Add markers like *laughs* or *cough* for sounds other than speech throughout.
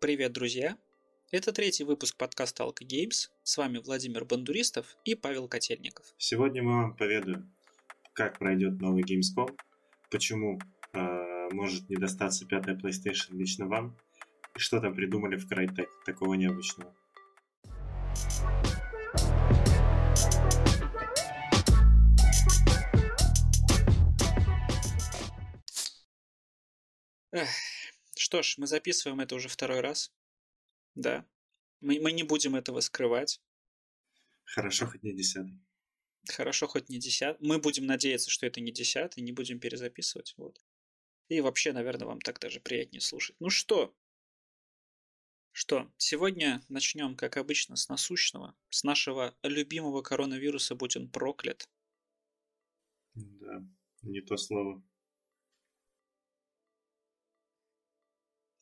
Привет, друзья! Это третий выпуск подкаста Alka Games. С вами Владимир Бандуристов и Павел Котельников. Сегодня мы вам поведаем, как пройдет новый Gamescom, почему э, может не достаться пятая PlayStation лично вам, и что там придумали в Crytek такого необычного. Эх, что ж, мы записываем это уже второй раз. Да. Мы, мы не будем этого скрывать. Хорошо, хоть не десятый. Хорошо, хоть не десятый. Мы будем надеяться, что это не десятый, не будем перезаписывать. Вот. И вообще, наверное, вам так даже приятнее слушать. Ну что? Что, сегодня начнем, как обычно, с насущного, с нашего любимого коронавируса, будь он проклят. Да, не то слово.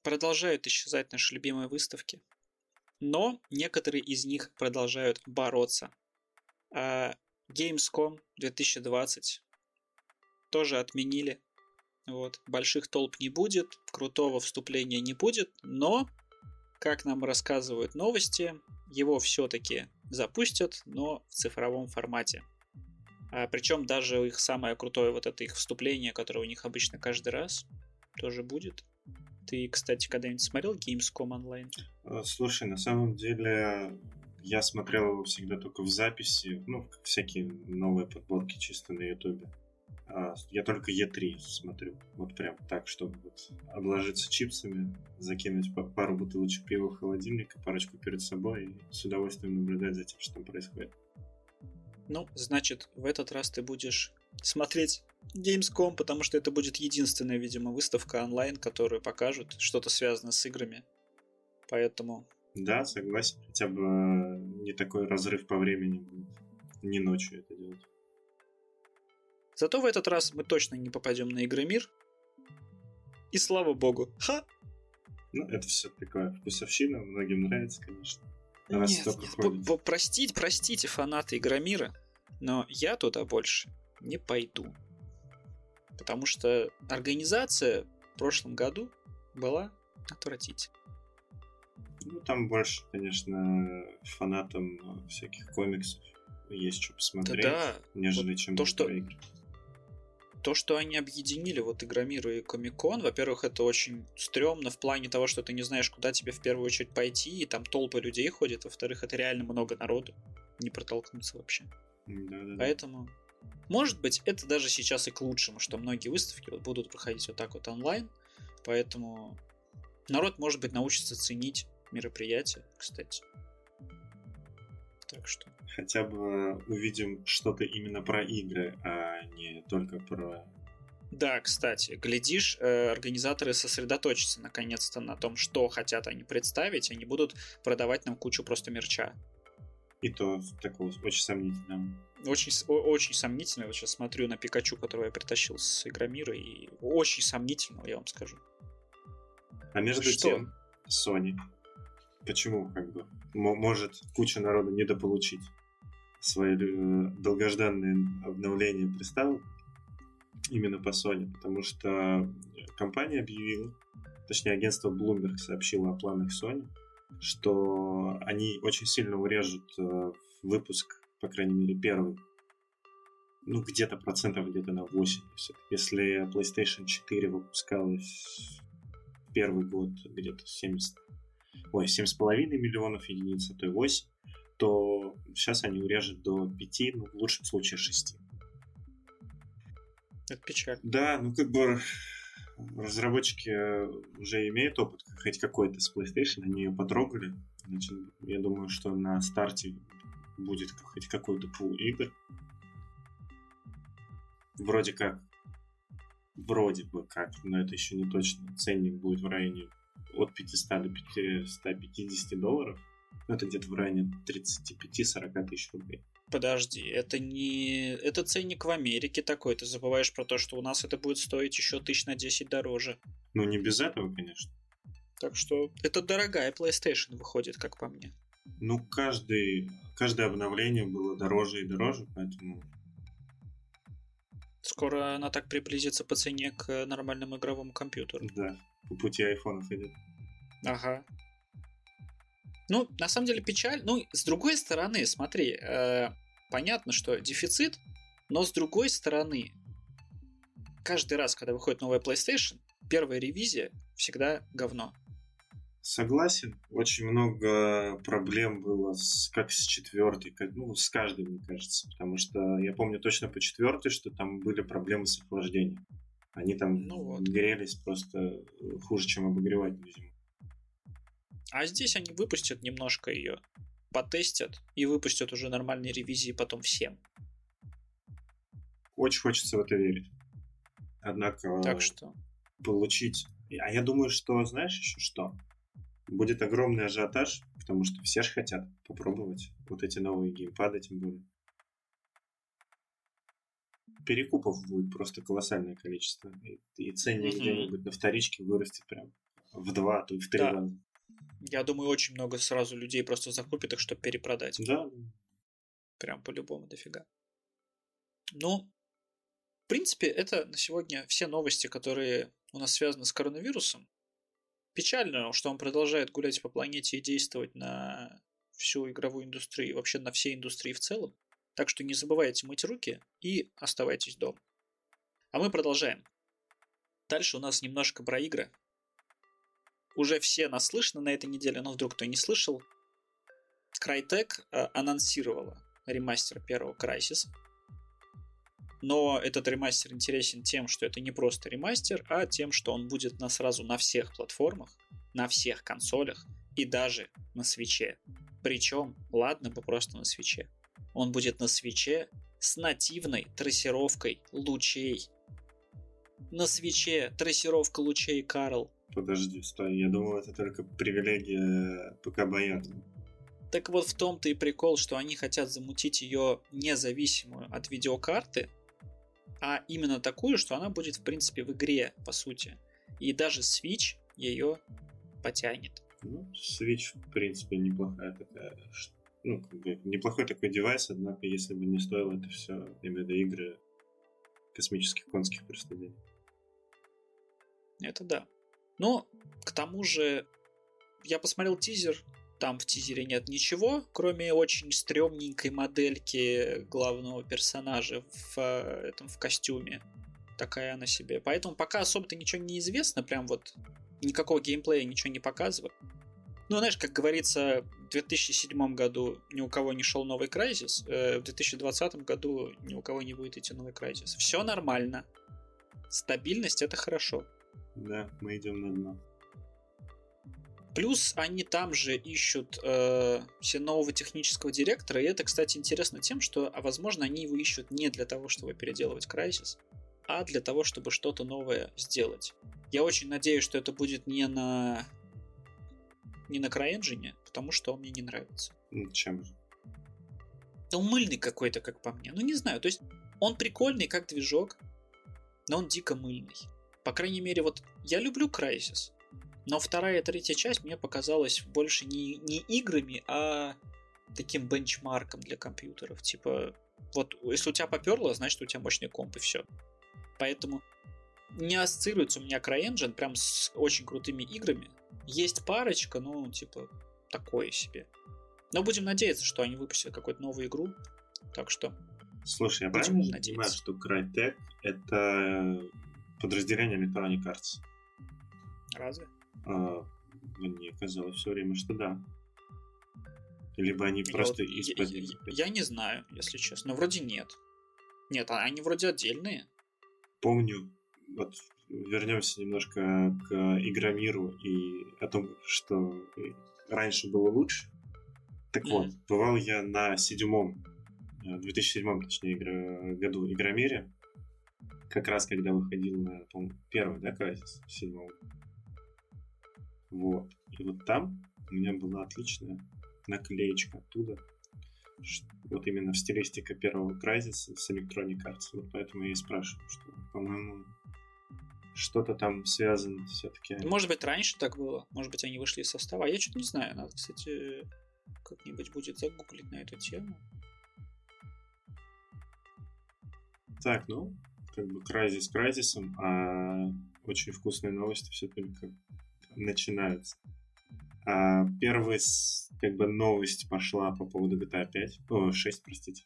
Продолжают исчезать наши любимые выставки, но некоторые из них продолжают бороться. А Gamescom 2020 тоже отменили. Вот. Больших толп не будет, крутого вступления не будет, но, как нам рассказывают новости, его все-таки запустят, но в цифровом формате. А, причем даже их самое крутое вот это их вступление, которое у них обычно каждый раз, тоже будет. Ты, кстати, когда-нибудь смотрел Gamescom онлайн? Э, слушай, на самом деле я смотрел его всегда только в записи, ну, всякие новые подборки чисто на ютубе. А, я только E3 смотрю, вот прям так, чтобы вот обложиться чипсами, закинуть пару бутылочек пива в холодильник, парочку перед собой и с удовольствием наблюдать за тем, что там происходит. Ну, значит, в этот раз ты будешь смотреть Gamescom, потому что это будет единственная, видимо, выставка онлайн, которую покажут, что-то связанное с играми. Поэтому... Да, согласен. Хотя бы э, не такой разрыв по времени будет. Не ночью это делать. Зато в этот раз мы точно не попадем на игры мир. И слава богу. Ха! Ну, это все такое вкусовщина, многим нравится, конечно. Раз нет, нет, простите, простите, фанаты Игромира, но я туда больше не пойду. Потому что организация в прошлом году была отвратительной. Ну, там больше, конечно, фанатам всяких комиксов есть что посмотреть, да, да. нежели вот чем то, что игры. То, что они объединили вот Игромир и Комикон, во-первых, это очень стрёмно в плане того, что ты не знаешь, куда тебе в первую очередь пойти, и там толпы людей ходят, во-вторых, это реально много народу, не протолкнуться вообще. Да, да, Поэтому может быть, это даже сейчас и к лучшему, что многие выставки будут проходить вот так вот онлайн, поэтому народ, может быть, научится ценить мероприятие, кстати. Так что. Хотя бы увидим что-то именно про игры, а не только про... Да, кстати, глядишь, э, организаторы сосредоточатся наконец-то на том, что хотят они представить, они будут продавать нам кучу просто мерча. И то такого очень сомнительного. Очень, очень сомнительно. Вот сейчас смотрю на Пикачу, которого я притащил с Игромира, и очень сомнительно, я вам скажу. А между Что? тем, Sony, почему как бы может куча народа недополучить свои э, долгожданные обновления приставок именно по Sony, потому что компания объявила, точнее агентство Bloomberg сообщило о планах Sony, что они очень сильно урежут э, выпуск, по крайней мере, первый. Ну, где-то процентов где-то на 80. Если PlayStation 4 выпускалась первый год где-то 70, ой, 7,5 миллионов единиц, а то и 8, то сейчас они урежут до 5, ну, в лучшем случае 6. Это печаль. Да, ну как бы разработчики уже имеют опыт хоть какой-то с PlayStation, они ее потрогали. Значит, я думаю, что на старте будет хоть какой-то пул игр. Вроде как, вроде бы как, но это еще не точно. Ценник будет в районе от 500 до 550 долларов. Ну, это где-то в районе 35-40 тысяч рублей. Подожди, это не... Это ценник в Америке такой. Ты забываешь про то, что у нас это будет стоить еще тысяч на 10 дороже. Ну, не без этого, конечно. Так что это дорогая PlayStation выходит, как по мне. Ну, каждый, каждое обновление было дороже и дороже, поэтому... Скоро она так приблизится по цене к нормальному игровому компьютеру. Да, по пути айфонов идет. Ага. Ну, на самом деле печаль. Ну, с другой стороны, смотри, э, понятно, что дефицит, но с другой стороны, каждый раз, когда выходит новая PlayStation, первая ревизия всегда говно. Согласен. Очень много проблем было с, как с четвертой, как, ну, с каждой, мне кажется. Потому что я помню точно по четвертой, что там были проблемы с охлаждением. Они там ну вот. грелись просто хуже, чем обогреватель зимой. А здесь они выпустят немножко ее, потестят и выпустят уже нормальные ревизии потом всем. Очень хочется в это верить. Однако так что? получить... А я думаю, что, знаешь еще что? Будет огромный ажиотаж, потому что все же хотят попробовать вот эти новые геймпады, тем более. Перекупов будет просто колоссальное количество. И, и ценник mm-hmm. где-нибудь на вторичке вырастет прям в два, то и в три да. раза. Я думаю, очень много сразу людей просто закупит их, чтобы перепродать. Да. Прям по-любому дофига. Ну, в принципе, это на сегодня все новости, которые у нас связаны с коронавирусом. Печально, что он продолжает гулять по планете и действовать на всю игровую индустрию и вообще на всей индустрии в целом. Так что не забывайте мыть руки и оставайтесь дома. А мы продолжаем. Дальше у нас немножко про игры уже все наслышаны на этой неделе, но вдруг кто не слышал, Crytek э, анонсировала ремастер первого Crysis. Но этот ремастер интересен тем, что это не просто ремастер, а тем, что он будет на сразу на всех платформах, на всех консолях и даже на свече. Причем, ладно бы просто на свече. Он будет на свече с нативной трассировкой лучей. На свече трассировка лучей Карл Подожди, стой, я думал, это только привилегия ПК Баяна. Так вот в том-то и прикол, что они хотят замутить ее независимую от видеокарты, а именно такую, что она будет в принципе в игре, по сути. И даже Switch ее потянет. Ну, Switch, в принципе, неплохая такая ну, как бы неплохой такой девайс, однако, если бы не стоило это все, именно игры космических конских денег. Это да. Но, к тому же, я посмотрел тизер, там в тизере нет ничего, кроме очень стрёмненькой модельки главного персонажа в этом в костюме. Такая она себе. Поэтому пока особо-то ничего не известно, прям вот никакого геймплея ничего не показывают. Ну, знаешь, как говорится, в 2007 году ни у кого не шел новый Crysis, э, в 2020 году ни у кого не будет идти новый Crysis. Все нормально. Стабильность это хорошо. Да, мы идем на дно. Плюс они там же ищут э, все нового технического директора, и это, кстати, интересно тем, что, а возможно, они его ищут не для того, чтобы переделывать Crysis, а для того, чтобы что-то новое сделать. Я очень надеюсь, что это будет не на не на CryEngine, потому что он мне не нравится. Чем же? Он мыльный какой-то, как по мне. Ну, не знаю, то есть он прикольный, как движок, но он дико мыльный. По крайней мере, вот я люблю Crysis, но вторая и третья часть мне показалась больше не, не играми, а таким бенчмарком для компьютеров. Типа, вот если у тебя поперло, значит у тебя мощный комп и все. Поэтому не ассоциируется у меня CryEngine прям с очень крутыми играми. Есть парочка, ну, типа, такое себе. Но будем надеяться, что они выпустят какую-то новую игру. Так что... Слушай, я правильно понимаю, что Crytek это подразделение Electronic Arts. Разве? А, мне казалось все время, что да. Либо они я просто вот, из-под... Я, я, я не знаю, если честно. Вроде нет. Нет, а они вроде отдельные. Помню, вот вернемся немножко к Игромиру и о том, что раньше было лучше. Так mm. вот, бывал я на седьмом, 2007 точнее, году Игромире, как раз когда выходил на, по первый, да, Crysis, седьмого. Вот. И вот там у меня была отличная наклеечка оттуда. Вот именно в стилистика первого Crysis с Electronic Arts. Вот поэтому я и спрашиваю, что, по-моему, что-то там связано все-таки. Может быть, раньше так было. Может быть, они вышли из состава. А я что-то не знаю. Надо, кстати, как-нибудь будет загуглить на эту тему. Так, ну, как бы крайзис крайзисом, а очень вкусные новости все только начинаются. А первая как бы новость пошла по поводу GTA 5, о, 6, простите.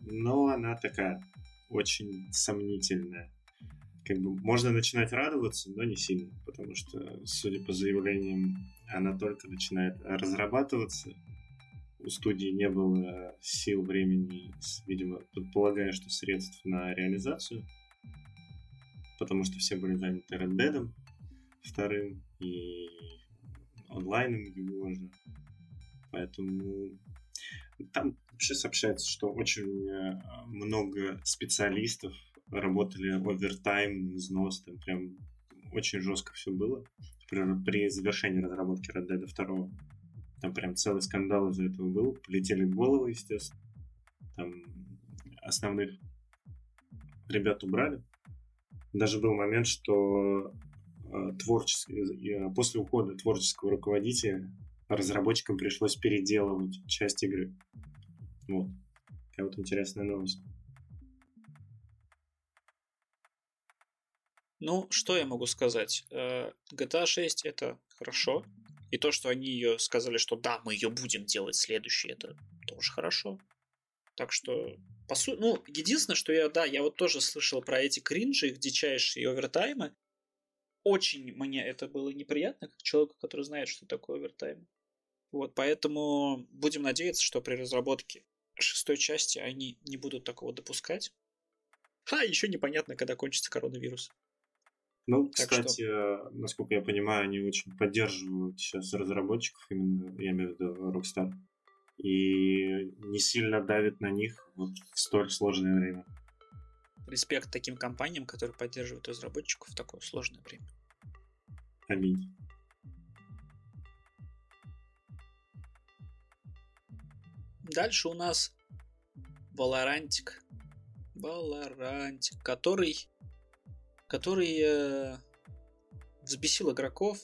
Но она такая очень сомнительная. Как бы можно начинать радоваться, но не сильно, потому что, судя по заявлениям, она только начинает разрабатываться. У студии не было сил, времени, видимо, предполагаю, что средств на реализацию, потому что все были заняты Red Dead вторым и онлайном его же. Поэтому там вообще сообщается, что очень э, много специалистов работали овертайм, износ, там прям очень жестко все было. Например, при завершении разработки Red Dead 2 там прям целый скандал из-за этого был. Полетели головы, естественно. Там основных ребят убрали. Даже был момент, что э, творческий, э, после ухода творческого руководителя разработчикам пришлось переделывать часть игры. Вот. Такая вот интересная новость. Ну, что я могу сказать? Э, GTA 6 это хорошо. И то, что они ее сказали, что да, мы ее будем делать следующей, это тоже хорошо. Так что, по сути, ну, единственное, что я, да, я вот тоже слышал про эти кринжи, их дичайшие овертаймы. Очень мне это было неприятно, как человеку, который знает, что такое овертайм. Вот, поэтому будем надеяться, что при разработке шестой части они не будут такого допускать. Ха, еще непонятно, когда кончится коронавирус. Ну, так кстати, что... насколько я понимаю, они очень поддерживают сейчас разработчиков, именно, я имею в виду Rockstar, и не сильно давит на них вот в столь сложное время. Респект таким компаниям, которые поддерживают разработчиков в такое сложное время. Аминь. Дальше у нас Valorantик. Valorantик, который который э, взбесил игроков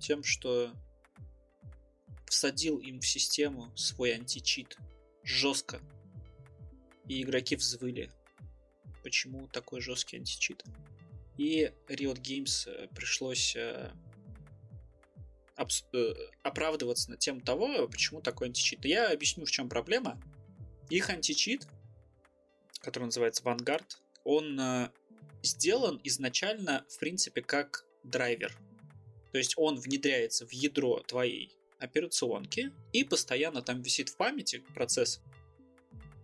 тем, что всадил им в систему свой античит жестко. И игроки взвыли. Почему такой жесткий античит? И Riot Games э, пришлось э, э, оправдываться на тем того, почему такой античит. Я объясню, в чем проблема. Их античит, который называется Vanguard, он сделан изначально, в принципе, как драйвер. То есть он внедряется в ядро твоей операционки и постоянно там висит в памяти процесс.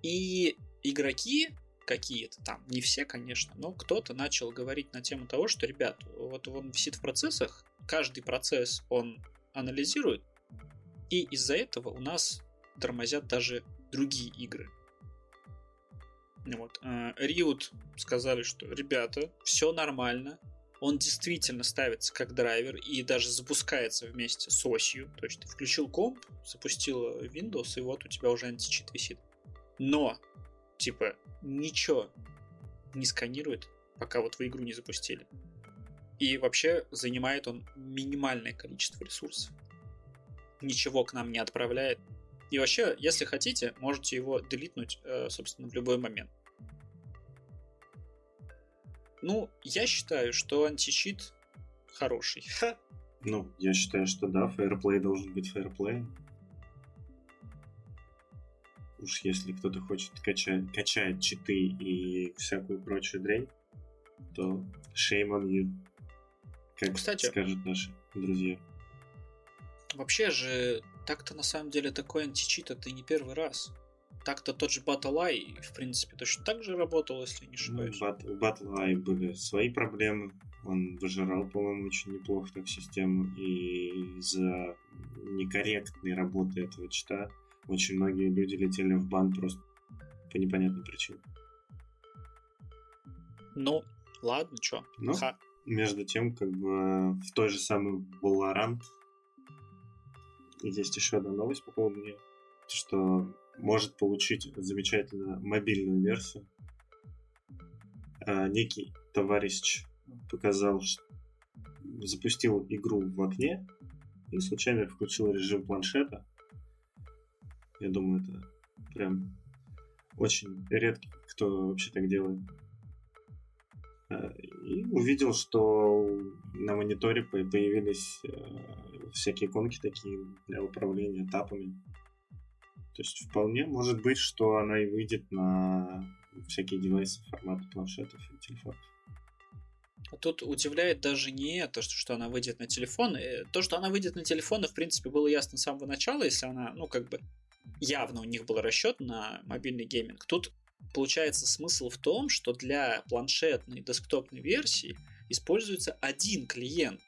И игроки какие-то там, не все, конечно, но кто-то начал говорить на тему того, что, ребят, вот он висит в процессах, каждый процесс он анализирует, и из-за этого у нас тормозят даже другие игры. Вот. Риут сказали, что ребята, все нормально, он действительно ставится как драйвер и даже запускается вместе с осью. То есть ты включил комп, запустил Windows, и вот у тебя уже античит висит. Но, типа, ничего не сканирует, пока вот вы игру не запустили. И вообще занимает он минимальное количество ресурсов. Ничего к нам не отправляет. И вообще, если хотите, можете его делитнуть, э, собственно, в любой момент. Ну, я считаю, что античит хороший. *laughs* Ну, я считаю, что да, фейерплей должен быть фейерплей. Уж если кто-то хочет качать, качать читы и всякую прочую дрянь, то shame on you. Как Кстати, скажут наши друзья. Вообще же так-то на самом деле такой античит это не первый раз. Так-то тот же Battle Eye, в принципе, точно так же работал, если не ну, ошибаюсь. Ну, у Battle Eye были свои проблемы. Он выжирал, по-моему, очень неплохо так систему. И из-за некорректной работы этого чита очень многие люди летели в бан просто по непонятным причинам. Ну, ладно, чё. Ну, Ха. между тем, как бы в той же самой Valorant есть еще одна новость по поводу нее, что может получить замечательную мобильную версию. А, некий товарищ показал, что запустил игру в окне и случайно включил режим планшета. Я думаю, это прям очень редко кто вообще так делает. Э, и увидел, что на мониторе появились э, всякие иконки такие для управления этапами. То есть вполне может быть, что она и выйдет на всякие девайсы формата планшетов и телефонов. А тут удивляет даже не это, что она выйдет на телефон. Э, то, что она выйдет на телефон, в принципе, было ясно с самого начала, если она, ну, как бы, явно у них был расчет на мобильный гейминг. Тут получается смысл в том, что для планшетной десктопной версии используется один клиент.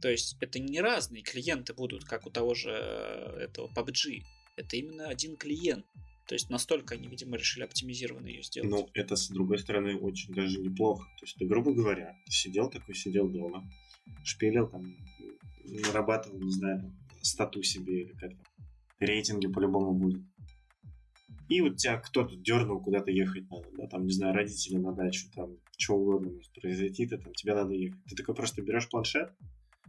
То есть это не разные клиенты будут, как у того же э, этого PUBG. Это именно один клиент. То есть настолько они, видимо, решили оптимизированно ее сделать. Ну, это, с другой стороны, очень даже неплохо. То есть, ты, грубо говоря, ты сидел такой, сидел дома, шпилил там, нарабатывал, не знаю, стату себе или как-то. Рейтинги по-любому будет. И вот тебя кто-то дернул куда-то ехать надо, да, там, не знаю, родители на дачу, там, что угодно может произойти, ты там, тебе надо ехать. Ты такой просто берешь планшет,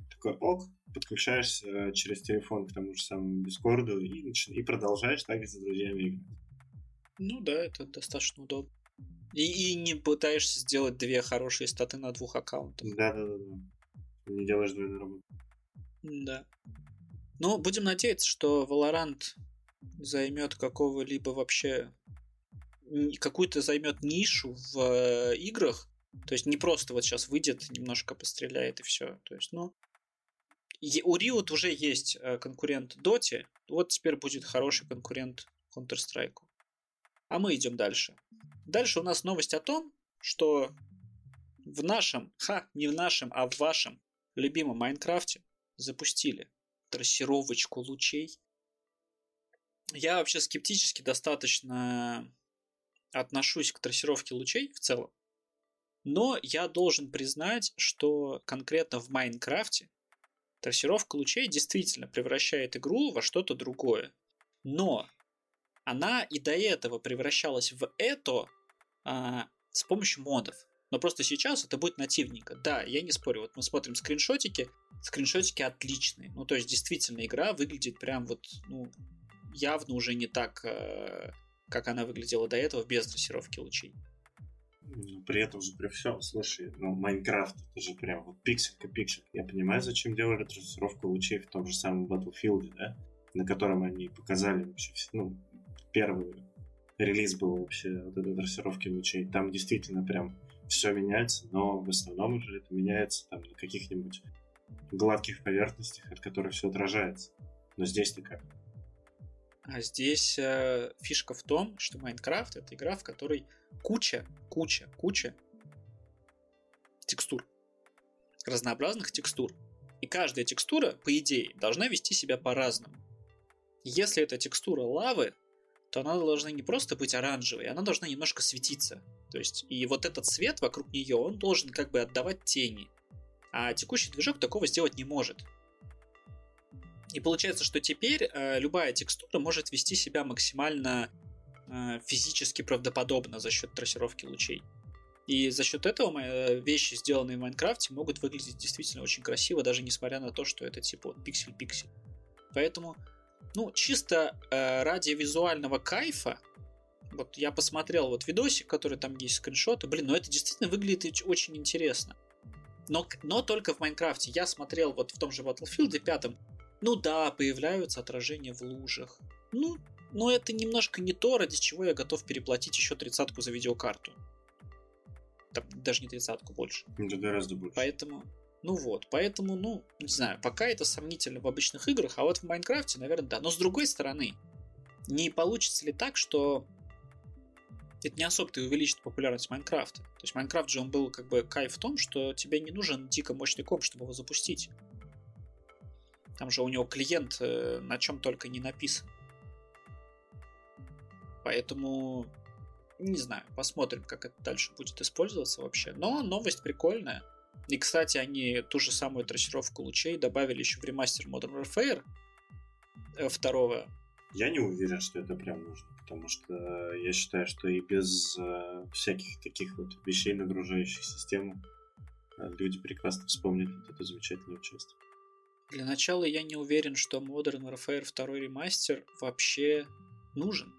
такой ок, подключаешься э, через телефон к тому же самому Дискорду и, нач... и продолжаешь так с друзьями играть. Ну да, это достаточно удобно. И, и не пытаешься сделать две хорошие статы на двух аккаунтах. Да, да, да, да. Не делаешь двойную работу. Да. Ну, будем надеяться, что Valorant займет какого-либо вообще какую-то займет нишу в э, играх, то есть не просто вот сейчас выйдет, немножко постреляет и все. То есть, ну, у Riot уже есть э, конкурент Доте, вот теперь будет хороший конкурент Counter-Strike. А мы идем дальше. Дальше у нас новость о том, что в нашем, ха, не в нашем, а в вашем любимом Майнкрафте запустили трассировочку лучей. Я вообще скептически достаточно отношусь к трассировке лучей в целом. Но я должен признать, что конкретно в Майнкрафте Трассировка лучей действительно превращает игру во что-то другое. Но она и до этого превращалась в это а, с помощью модов. Но просто сейчас это будет нативненько. Да, я не спорю. Вот мы смотрим скриншотики. Скриншотики отличные. Ну, то есть, действительно, игра выглядит прям вот, ну, явно уже не так, э, как она выглядела до этого без трассировки лучей. Но при этом же при всем, слушай, ну, Майнкрафт, это же прям вот пикселька пиксель. Я понимаю, зачем делали трассировку лучей в том же самом Battlefield, да, на котором они показали вообще, ну, первый релиз был вообще вот этой трассировки лучей. Там действительно прям все меняется, но в основном уже это меняется там на каких-нибудь гладких поверхностях, от которых все отражается. Но здесь-то как? А здесь э, фишка в том, что Майнкрафт это игра, в которой куча, куча, куча текстур. Разнообразных текстур. И каждая текстура, по идее, должна вести себя по-разному. Если это текстура лавы, то она должна не просто быть оранжевой, она должна немножко светиться. То есть, и вот этот свет вокруг нее, он должен как бы отдавать тени. А текущий движок такого сделать не может. И получается, что теперь э, любая текстура может вести себя максимально э, физически правдоподобно за счет трассировки лучей. И за счет этого мои вещи, сделанные в Майнкрафте, могут выглядеть действительно очень красиво, даже несмотря на то, что это типа пиксель-пиксель. Поэтому, ну, чисто э, ради визуального кайфа, вот я посмотрел вот видосик, который там есть скриншоты, блин, ну это действительно выглядит очень интересно. Но, но только в Майнкрафте. Я смотрел вот в том же Battlefield 5, ну да, появляются отражения в лужах. Ну, но это немножко не то, ради чего я готов переплатить еще тридцатку за видеокарту. Там, даже не тридцатку, больше. Это гораздо больше. Поэтому, ну вот, поэтому, ну, не знаю, пока это сомнительно в обычных играх, а вот в Майнкрафте, наверное, да. Но с другой стороны, не получится ли так, что это не особо-то увеличит популярность Майнкрафта. То есть Майнкрафт же он был как бы кайф в том, что тебе не нужен дико мощный комп, чтобы его запустить. Там же у него клиент э, на чем только не написан. Поэтому, не знаю, посмотрим, как это дальше будет использоваться вообще. Но новость прикольная. И, кстати, они ту же самую трассировку лучей добавили еще в ремастер Modern Warfare э, второго. Я не уверен, что это прям нужно, потому что я считаю, что и без э, всяких таких вот вещей, нагружающих систему, э, люди прекрасно вспомнят вот эту замечательную часть. Для начала я не уверен, что Modern Warfare 2 ремастер вообще нужен.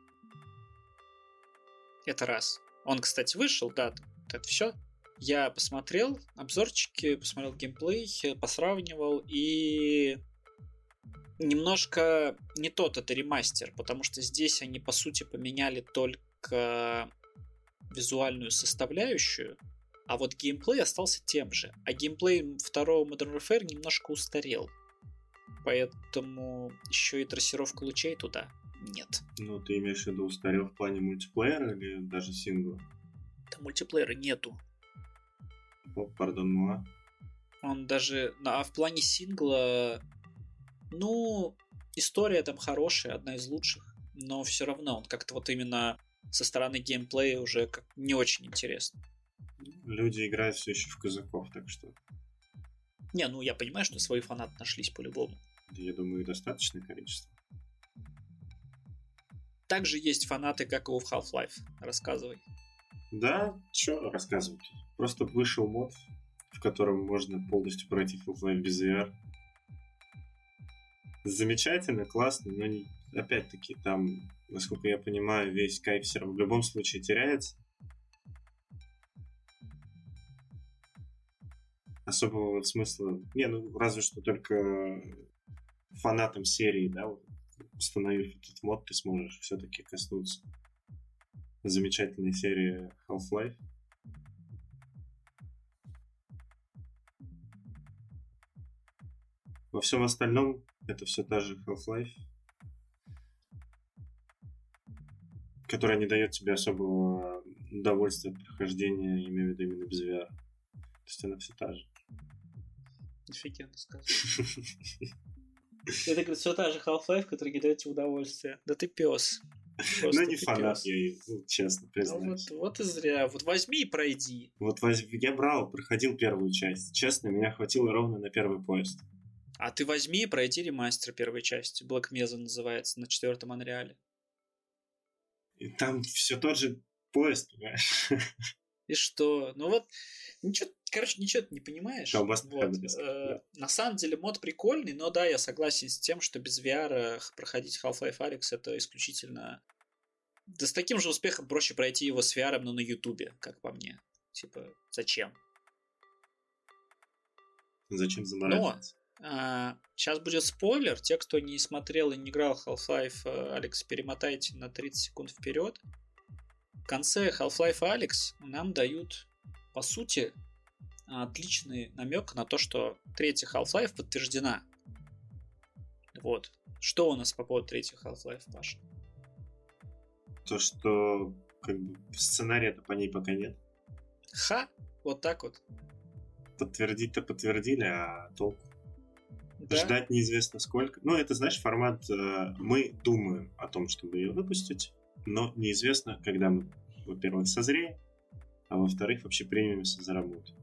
Это раз. Он, кстати, вышел, да, это все. Я посмотрел обзорчики, посмотрел геймплей, посравнивал и немножко не тот это ремастер, потому что здесь они по сути поменяли только визуальную составляющую, а вот геймплей остался тем же. А геймплей второго Modern Warfare немножко устарел. Поэтому еще и трассировка лучей туда нет. Ну, ты имеешь в виду устарел в плане мультиплеера или даже сингла? Там мультиплеера нету. О, пардон, муа. Он даже... А в плане сингла... Ну, история там хорошая, одна из лучших. Но все равно он как-то вот именно со стороны геймплея уже как не очень интересно. Люди играют все еще в казаков, так что... Не, ну я понимаю, что свои фанаты нашлись по-любому. Я думаю, достаточное количество. Также есть фанаты, как его в Half-Life. Рассказывай. Да, что рассказывать. Просто вышел мод, в котором можно полностью пройти Half-Life без VR. Замечательно, классно, но опять-таки там, насколько я понимаю, весь кайф все равно в любом случае теряется. Особого вот смысла... Не, ну разве что только фанатам серии, да, установив этот мод, ты сможешь все-таки коснуться замечательной серии Half-Life. Во всем остальном это все та же Half-Life, которая не дает тебе особого удовольствия от прохождения, имею в виду именно без VR. То есть она все та же. Офигенно сказано. Это, говорит, все та же Half-Life, которая не дает тебе удовольствия. Да ты пес. *laughs* Ну, не фанат я, ну, честно признаюсь. Ну, вот, вот и зря. Вот возьми и пройди. Вот возьми. Я брал, проходил первую часть. Честно, меня хватило ровно на первый поезд. А ты возьми и пройди ремастер первой части. Mesa называется на четвертом Анреале. И там все тот же поезд, понимаешь? *laughs* И что? Ну вот, ничего, короче, ничего ты не понимаешь. Вот. Э, на самом деле мод прикольный, но да, я согласен с тем, что без VR проходить Half-Life Alyx это исключительно... Да с таким же успехом проще пройти его с VR, но на Ютубе, как по мне. Типа, зачем? Зачем заморачиваться? Но а, сейчас будет спойлер. Те, кто не смотрел и не играл Half-Life, Алекс, перемотайте на 30 секунд вперед. В конце Half-Life Алекс нам дают, по сути, отличный намек на то, что третья Half-Life подтверждена. Вот. Что у нас по поводу третьей Half-Life, Паша? То, что как бы сценария-то по ней пока нет. Ха! Вот так вот. Подтвердить-то подтвердили, а толку? Да? Ждать неизвестно сколько. Ну, это, знаешь, формат э, мы думаем о том, чтобы ее выпустить, но неизвестно, когда мы, во-первых, созреем, а во-вторых, вообще примемся за работу.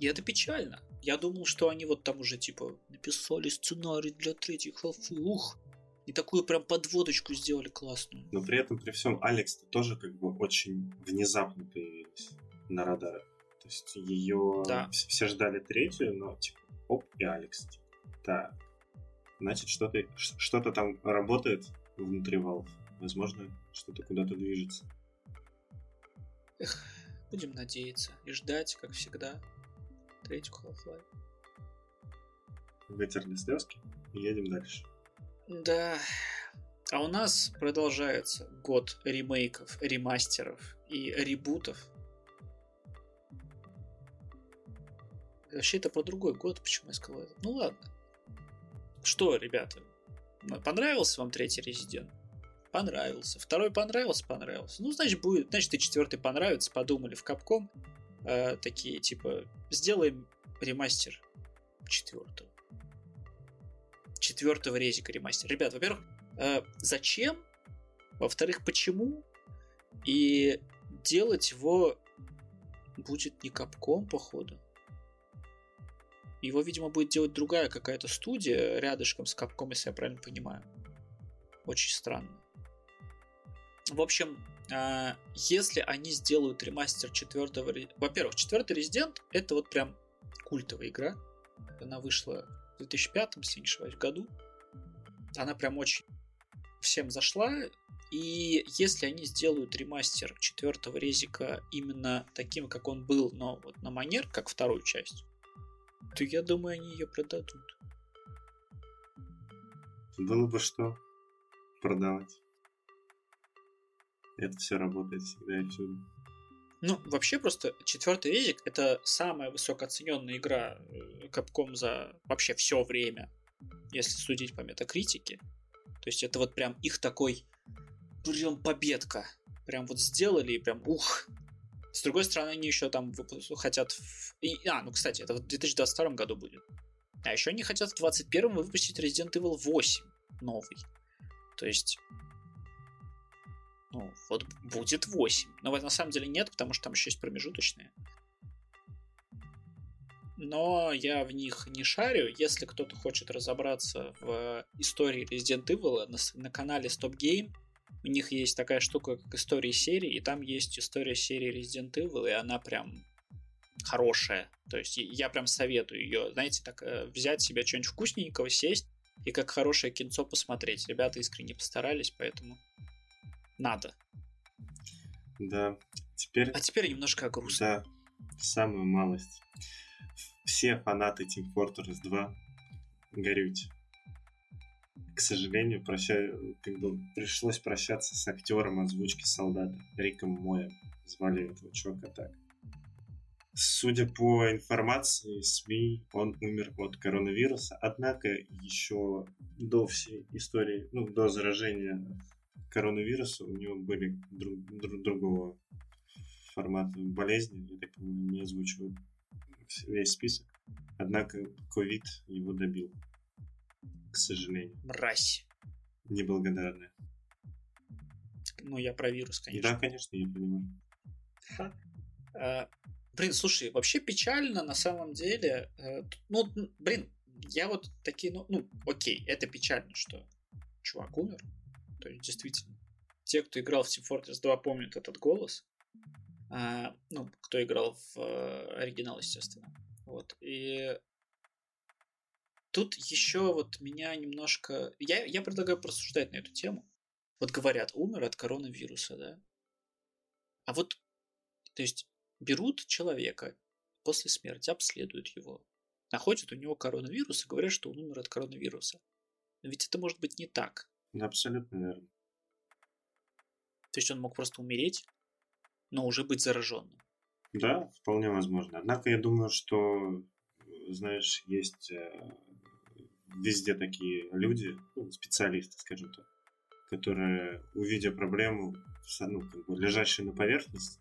И это печально. Я думал, что они вот там уже типа написали сценарий для третьей халфы, ух, и такую прям подводочку сделали классную. Но при этом, при всем, Алекс тоже как бы очень внезапно появилась на радарах. То есть ее да. все ждали третью, но типа оп, и Алекс. Так. Значит, что-то что там работает внутри Valve. Возможно, что-то куда-то движется. Эх, будем надеяться и ждать, как всегда третью Half-Life. Вытерли слезки и едем дальше. Да. А у нас продолжается год ремейков, ремастеров и ребутов. Вообще это про другой год, почему я сказал это. Ну ладно. Что, ребята, понравился вам третий Резидент? Понравился. Второй понравился? Понравился. Ну, значит, будет, значит, и четвертый понравится. Подумали в Капком э, такие, типа, сделаем ремастер четвертого. Четвертого резика ремастер. Ребят, во-первых, э, зачем? Во-вторых, почему? И делать его будет не капком, походу. Его, видимо, будет делать другая какая-то студия рядышком с капком, если я правильно понимаю. Очень странно. В общем, а, если они сделают ремастер четвертого... Во-первых, четвертый Резидент это вот прям культовая игра. Она вышла в 2005, если не ошибаюсь, году. Она прям очень всем зашла. И если они сделают ремастер четвертого резика именно таким, как он был, но вот на манер, как вторую часть, то я думаю, они ее продадут. Было бы что продавать. Это все работает всегда и всюду. Ну, вообще просто четвертый резик это самая высокооцененная игра э, Capcom за вообще все время, если судить по метакритике. То есть это вот прям их такой прям победка. Прям вот сделали и прям ух. С другой стороны, они еще там хотят... И, а, ну, кстати, это в 2022 году будет. А еще они хотят в 2021 выпустить Resident Evil 8 новый. То есть ну, вот будет 8. Но на самом деле нет, потому что там еще есть промежуточные. Но я в них не шарю. Если кто-то хочет разобраться в истории Resident Evil на, на канале Stop Game, у них есть такая штука, как истории серии, и там есть история серии Resident Evil, и она прям хорошая. То есть я прям советую ее, знаете, так э, взять себе что-нибудь вкусненького, сесть и как хорошее кинцо посмотреть. Ребята искренне постарались, поэтому надо. Да. Теперь... А теперь немножко грустно. Да, самую малость. Все фанаты Team Fortress 2 горюйте. Сожалению, прощаю, как бы пришлось прощаться с актером озвучки солдата Риком Моем. Звали этого чувака так. Судя по информации СМИ, он умер от коронавируса, однако еще до всей истории, ну, до заражения коронавируса у него были друг, друг, другого формата болезни, я так понимаю, не озвучивают весь список. Однако ковид его добил, к сожалению. Мразь. Неблагодарная. Ну, я про вирус, конечно. Да, конечно, я понимаю. Ха. А, блин, слушай, вообще печально на самом деле. Э, ну, блин, я вот такие, ну, ну, окей, это печально, что чувак умер. То есть, действительно, те, кто играл в Team Fortress 2, помнят этот голос. А, ну, кто играл в а, оригинал, естественно. Вот. И тут еще вот меня немножко... Я, я предлагаю просуждать на эту тему. Вот говорят, умер от коронавируса, да? А вот, то есть, берут человека после смерти, обследуют его, находят у него коронавирус и говорят, что он умер от коронавируса. Но ведь это может быть не так. Абсолютно верно. То есть он мог просто умереть, но уже быть зараженным. Да, вполне возможно. Однако я думаю, что, знаешь, есть э, везде такие люди, ну, специалисты, скажем так, которые, увидя проблему, ну, как бы лежащую на поверхности,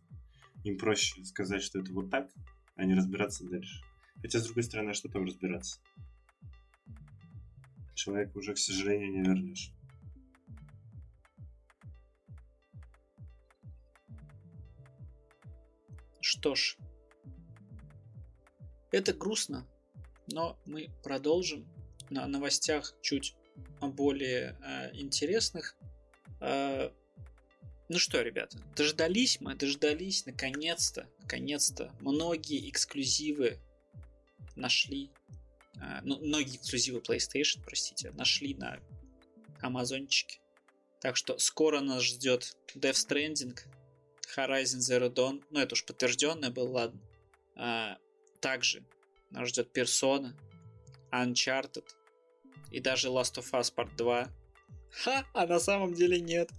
им проще сказать, что это вот так, а не разбираться дальше. Хотя, с другой стороны, а что там разбираться? Человека уже, к сожалению, не вернешь. Что ж, это грустно, но мы продолжим на новостях чуть более э, интересных. Э, ну что, ребята, дождались мы, дождались, наконец-то, наконец-то. Многие эксклюзивы нашли, э, ну, многие эксклюзивы PlayStation, простите, нашли на Амазончике. Так что скоро нас ждет Death Stranding, Horizon Zero Dawn, ну это уж подтвержденное было, ладно. А, также нас ждет Persona, Uncharted и даже Last of Us Part 2. Ха, а на самом деле нет.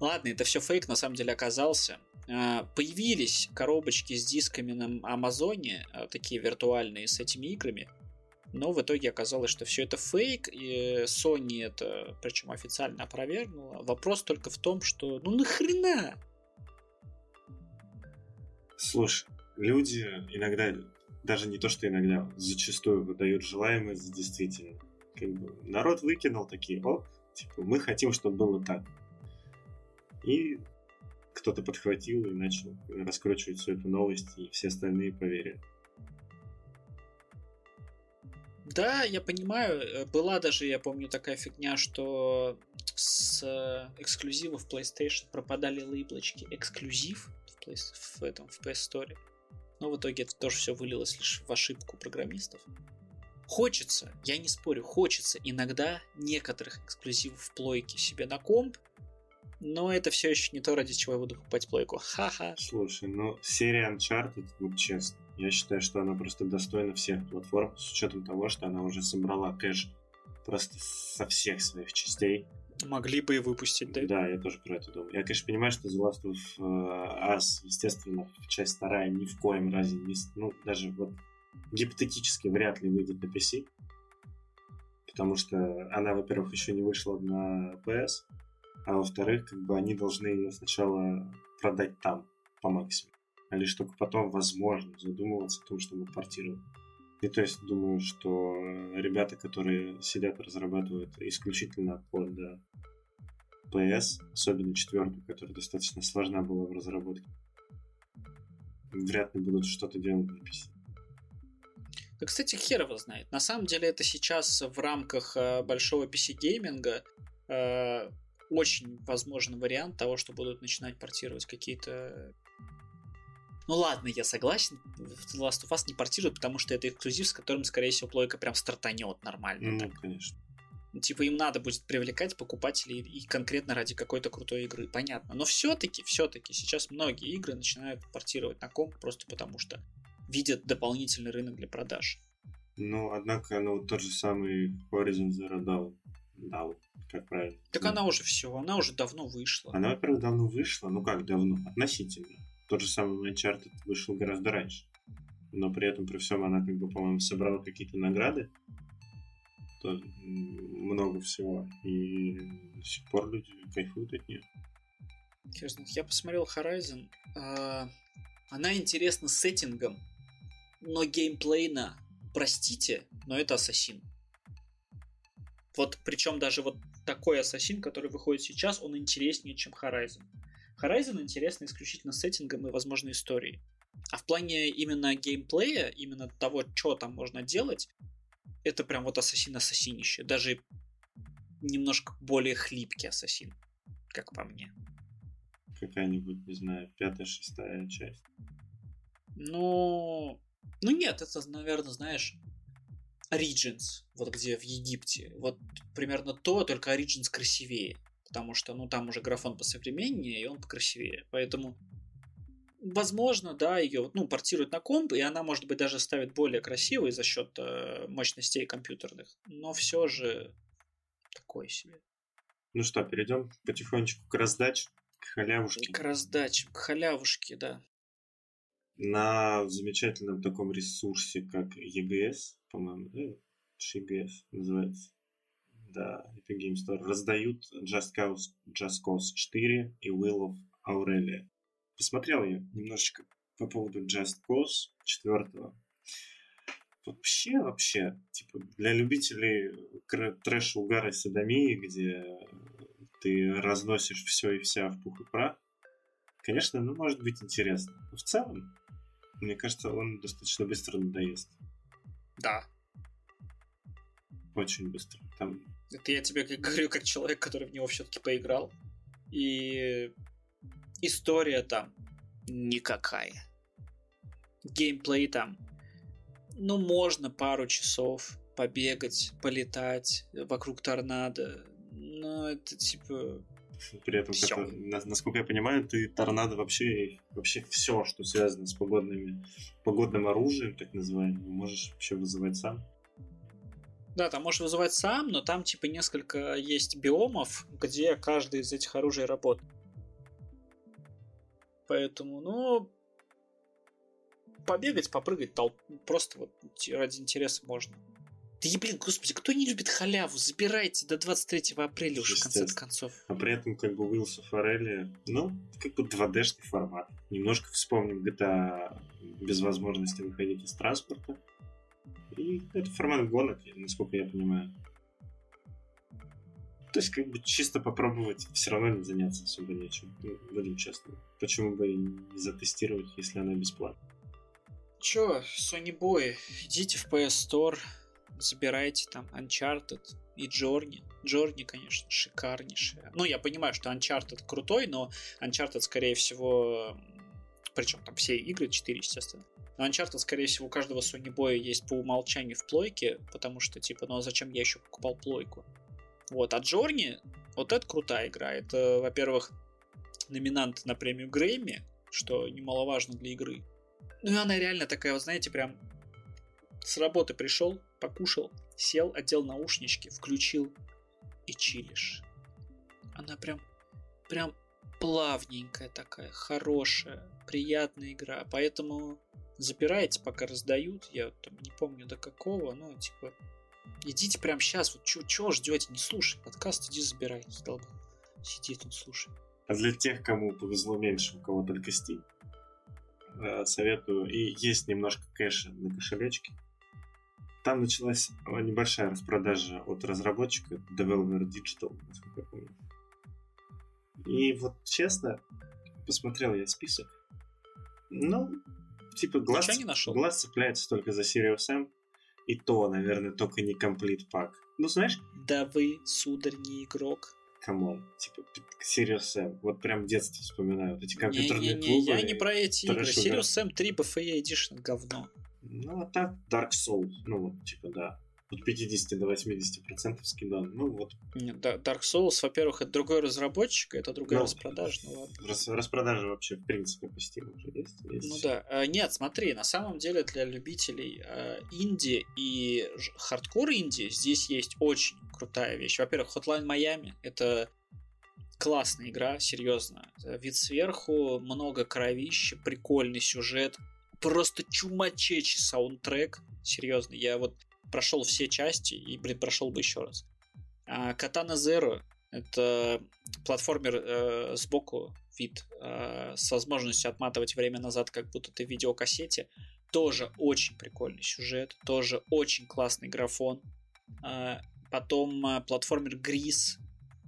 Ладно, это все фейк, на самом деле оказался. А, появились коробочки с дисками на Амазоне, а, такие виртуальные с этими играми. Но в итоге оказалось, что все это фейк, и Sony это, причем официально опровергнула. Вопрос только в том, что ну нахрена? Слушай, люди иногда, даже не то, что иногда, зачастую выдают желаемое за действительно. Как бы народ выкинул такие, о, типа, мы хотим, чтобы было так. И кто-то подхватил и начал раскручивать всю эту новость, и все остальные поверили. Да, я понимаю. Э, была даже, я помню, такая фигня, что с эксклюзивов PlayStation пропадали лейблочки эксклюзив, в этом в PS Store. Но в итоге это тоже все вылилось лишь в ошибку программистов. Хочется, я не спорю, хочется иногда некоторых эксклюзивов в плойке себе на комп, Но это все еще не то, ради чего я буду покупать плойку. Ха-ха. Слушай, ну серия Uncharted, вот честно, я считаю, что она просто достойна всех платформ, с учетом того, что она уже собрала кэш просто со всех своих частей. Могли бы и выпустить, да? Да, я тоже про это думаю. Я, конечно, понимаю, что The Last of э, Us, естественно, часть вторая ни в коем разе не... Ну, даже вот гипотетически вряд ли выйдет на PC. Потому что она, во-первых, еще не вышла на PS, а во-вторых, как бы они должны ее сначала продать там по максимуму. А лишь только потом, возможно, задумываться о том, чтобы портировать. И то есть думаю, что ребята, которые сидят разрабатывают исключительно под PS, особенно четвертую, которая достаточно сложна была в разработке, вряд ли будут что-то делать на PC. Да, кстати, хер его знает. На самом деле это сейчас в рамках э, большого PC-гейминга э, очень возможен вариант того, что будут начинать портировать какие-то ну ладно, я согласен, Last of Us не портируют, потому что это эксклюзив, с которым, скорее всего, плойка прям стартанет нормально. Ну, так. конечно. Типа им надо будет привлекать покупателей и конкретно ради какой-то крутой игры, понятно. Но все-таки, все-таки сейчас многие игры начинают портировать на комп просто потому что видят дополнительный рынок для продаж. Ну, однако, ну, тот же самый Horizon Zero Dawn, Dawn как правильно? Так да. она уже все, она уже давно вышла. Она, во-первых, давно вышла, ну как давно, относительно. Тот же самый Uncharted вышел гораздо раньше. Но при этом, при всем, она, как бы, по-моему, собрала какие-то награды. То много всего. И до сих пор люди кайфуют от нее. Я посмотрел Horizon. А, она интересна сеттингом, но геймплейно, простите, но это Ассасин. Вот причем даже вот такой Ассасин, который выходит сейчас, он интереснее, чем Horizon. Horizon интересно исключительно сеттингом и, возможно, историей. А в плане именно геймплея, именно того, что там можно делать, это прям вот ассасин ассасинище. Даже немножко более хлипкий ассасин, как по мне. Какая-нибудь, не знаю, пятая, шестая часть. Ну, ну нет, это, наверное, знаешь, Origins, вот где в Египте. Вот примерно то, только Origins красивее потому что, ну, там уже графон посовременнее, и он покрасивее. Поэтому, возможно, да, ее, ну, портируют на комп, и она, может быть, даже ставит более красивой за счет э, мощностей компьютерных. Но все же такой себе. Ну что, перейдем потихонечку к раздаче, к халявушке. К раздаче, к халявушке, да. На замечательном таком ресурсе, как EGS, по-моему, да? EGS называется да, Epic Game Store раздают Just Cause, Just Cause 4 и Will of Aurelia. Посмотрел я немножечко по поводу Just Cause 4. Вообще, вообще, типа, для любителей трэша, угара садомии, где ты разносишь все и вся в пух и прах, конечно, ну, может быть интересно. Но в целом, мне кажется, он достаточно быстро надоест. Да. Очень быстро. Там это я тебе говорю как человек, который в него все-таки поиграл. И история там никакая. Геймплей там. Ну, можно пару часов побегать, полетать вокруг торнадо. Но это типа при этом, как, насколько я понимаю, ты торнадо вообще, вообще все, что связано с погодными, погодным оружием, так называемым, можешь вообще вызывать сам. Да, там можешь вызывать сам, но там типа несколько есть биомов, где каждый из этих оружий работает. Поэтому, ну, побегать, попрыгать, толп... просто вот ради интереса можно. Да и, блин, господи, кто не любит халяву? Забирайте до 23 апреля уже, в конце концов. А при этом, как бы, Уилса Форелли, ну, как бы 2D-шный формат. Немножко вспомним GTA без возможности выходить из транспорта. И это формат гонок, насколько я понимаю. То есть, как бы чисто попробовать, все равно не заняться особо нечем. Ну, будем честны. Почему бы и не затестировать, если она бесплатна? Чё, Sony Boy, идите в PS Store, забирайте там Uncharted и Journey. Journey, конечно, шикарнейшая. Ну, я понимаю, что Uncharted крутой, но Uncharted, скорее всего, причем там все игры, 4, естественно, но Uncharted, скорее всего, у каждого Sony Boy есть по умолчанию в плойке, потому что, типа, ну а зачем я еще покупал плойку? Вот, а Джорни, Вот это крутая игра. Это, во-первых, номинант на премию Грэмми, что немаловажно для игры. Ну и она реально такая, вот знаете, прям с работы пришел, покушал, сел, одел наушнички, включил и чилишь. Она прям, прям плавненькая такая, хорошая, приятная игра. Поэтому запираете, пока раздают. Я там не помню до какого, но типа идите прямо сейчас. Вот чего ждете? Не слушай подкаст, иди забирай. Задолбал. Сиди тут, слушай. А для тех, кому повезло меньше, у кого только Steam, э, советую. И есть немножко кэша на кошелечке. Там началась небольшая распродажа от разработчика Developer Digital, насколько я помню. И вот честно, посмотрел я список. Ну, типа глаз, не нашел? глаз цепляется только за Sirius M. И то, наверное, только не комплит пак. Ну, знаешь... Да вы, сударь, не игрок. Come on, типа Serious Sam. Вот прям в детстве вспоминаю. Вот эти компьютерные не, не, не, Я не про эти игры. Serious Sam 3 BFE Edition говно. Ну, а так Dark Souls. Ну, типа, да от 50 до 80 процентов скидон. Ну вот. Dark Souls, во-первых, это другой разработчик, это другая ну, распродажа. Ну, ладно. Рас, распродажа вообще в принципе по Steam уже есть. есть. Ну да. А, нет, смотри, на самом деле для любителей э, инди и хардкор инди здесь есть очень крутая вещь. Во-первых, Hotline Miami это классная игра, серьезно. Вид сверху, много кровища, прикольный сюжет, просто чумачечий саундтрек. Серьезно, я вот прошел все части и, блин, прошел бы еще раз. А Katana Zero это платформер э, сбоку вид э, с возможностью отматывать время назад, как будто ты в видеокассете. Тоже очень прикольный сюжет, тоже очень классный графон. Э, потом э, платформер Грис,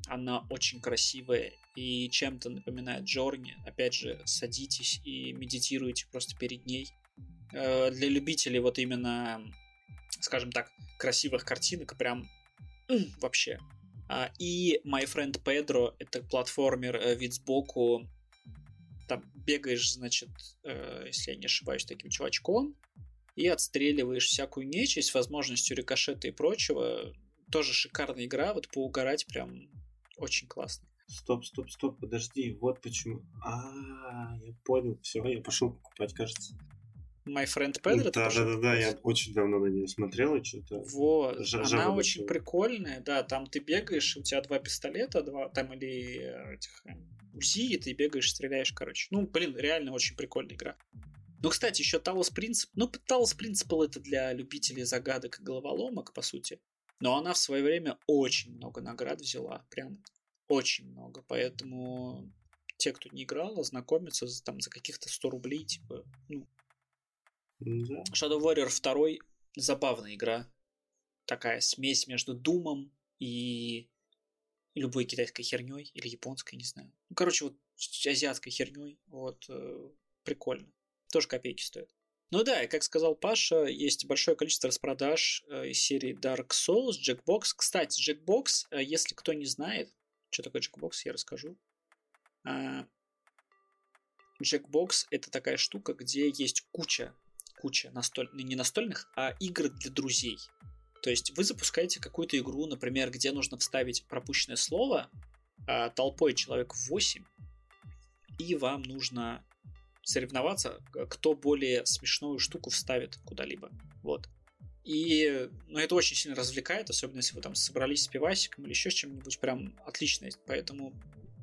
она очень красивая и чем-то напоминает Джорни. Опять же, садитесь и медитируйте просто перед ней. Э, для любителей вот именно скажем так, красивых картинок, прям вообще. А, и My Friend Pedro — это платформер э, вид сбоку. Там бегаешь, значит, э, если я не ошибаюсь, таким чувачком, и отстреливаешь всякую нечисть возможностью рикошета и прочего. Тоже шикарная игра, вот поугарать прям очень классно. Стоп, стоп, стоп, подожди, вот почему. А, я понял, все, я пошел покупать, кажется. My Friend Pedro. Да, да, да, да, я очень давно на нее смотрел и что-то. Вот, она очень прикольная, да, там ты бегаешь, у тебя два пистолета, два там или э, этих э, УЗИ, и ты бегаешь, стреляешь, короче. Ну, блин, реально очень прикольная игра. Ну, кстати, еще Талос Принцип. Ну, Талос Принципл это для любителей загадок и головоломок, по сути. Но она в свое время очень много наград взяла. Прям очень много. Поэтому те, кто не играл, ознакомятся там за каких-то 100 рублей, типа, ну, да. Shadow Warrior 2 забавная игра. Такая смесь между Думом и любой китайской херней или японской, не знаю. Ну, короче, вот азиатской херней. Вот, э, прикольно. Тоже копейки стоит. Ну да, и как сказал Паша, есть большое количество распродаж э, из серии Dark Souls, Jackbox. Кстати, Jackbox, э, если кто не знает, что такое Jackbox, я расскажу. А, Jackbox это такая штука, где есть куча куча настоль... не настольных, а игр для друзей. То есть вы запускаете какую-то игру, например, где нужно вставить пропущенное слово а, толпой человек 8, и вам нужно соревноваться, кто более смешную штуку вставит куда-либо. Вот. И ну, это очень сильно развлекает, особенно если вы там собрались с пивасиком или еще с чем-нибудь прям отлично. Поэтому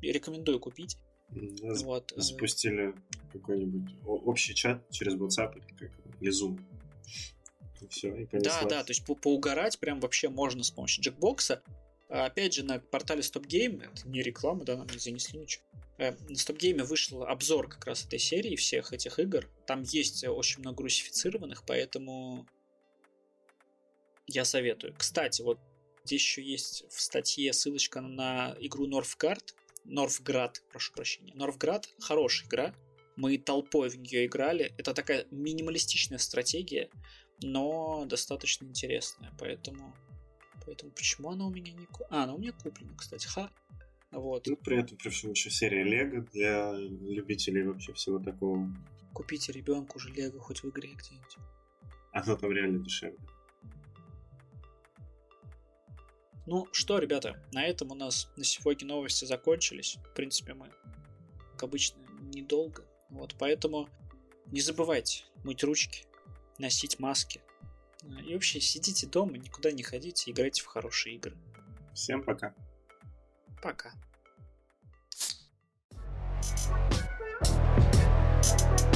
рекомендую купить. Вот. Э, запустили какой-нибудь общий чат через WhatsApp или, как, или Zoom. И все, и Да, да, то есть по поугарать прям вообще можно с помощью джекбокса. А, опять же, на портале StopGame, это не реклама, да, нам не занесли ничего. Э, на StopGame вышел обзор как раз этой серии, всех этих игр. Там есть очень много русифицированных, поэтому я советую. Кстати, вот здесь еще есть в статье ссылочка на игру Northgard, Норфград, прошу прощения. Норфград хорошая игра. Мы толпой в нее играли. Это такая минималистичная стратегия, но достаточно интересная. Поэтому, поэтому почему она у меня не... А, она у меня куплена, кстати. Ха. Вот. Ну, при этом, при всем, еще серия Лего для любителей вообще всего такого. Купите ребенку уже Лего хоть в игре где-нибудь. Оно там реально дешевле. Ну что, ребята, на этом у нас на сегодня новости закончились. В принципе, мы, как обычно, недолго. Вот, поэтому не забывайте мыть ручки, носить маски. И вообще сидите дома, никуда не ходите, играйте в хорошие игры. Всем пока. Пока. thank you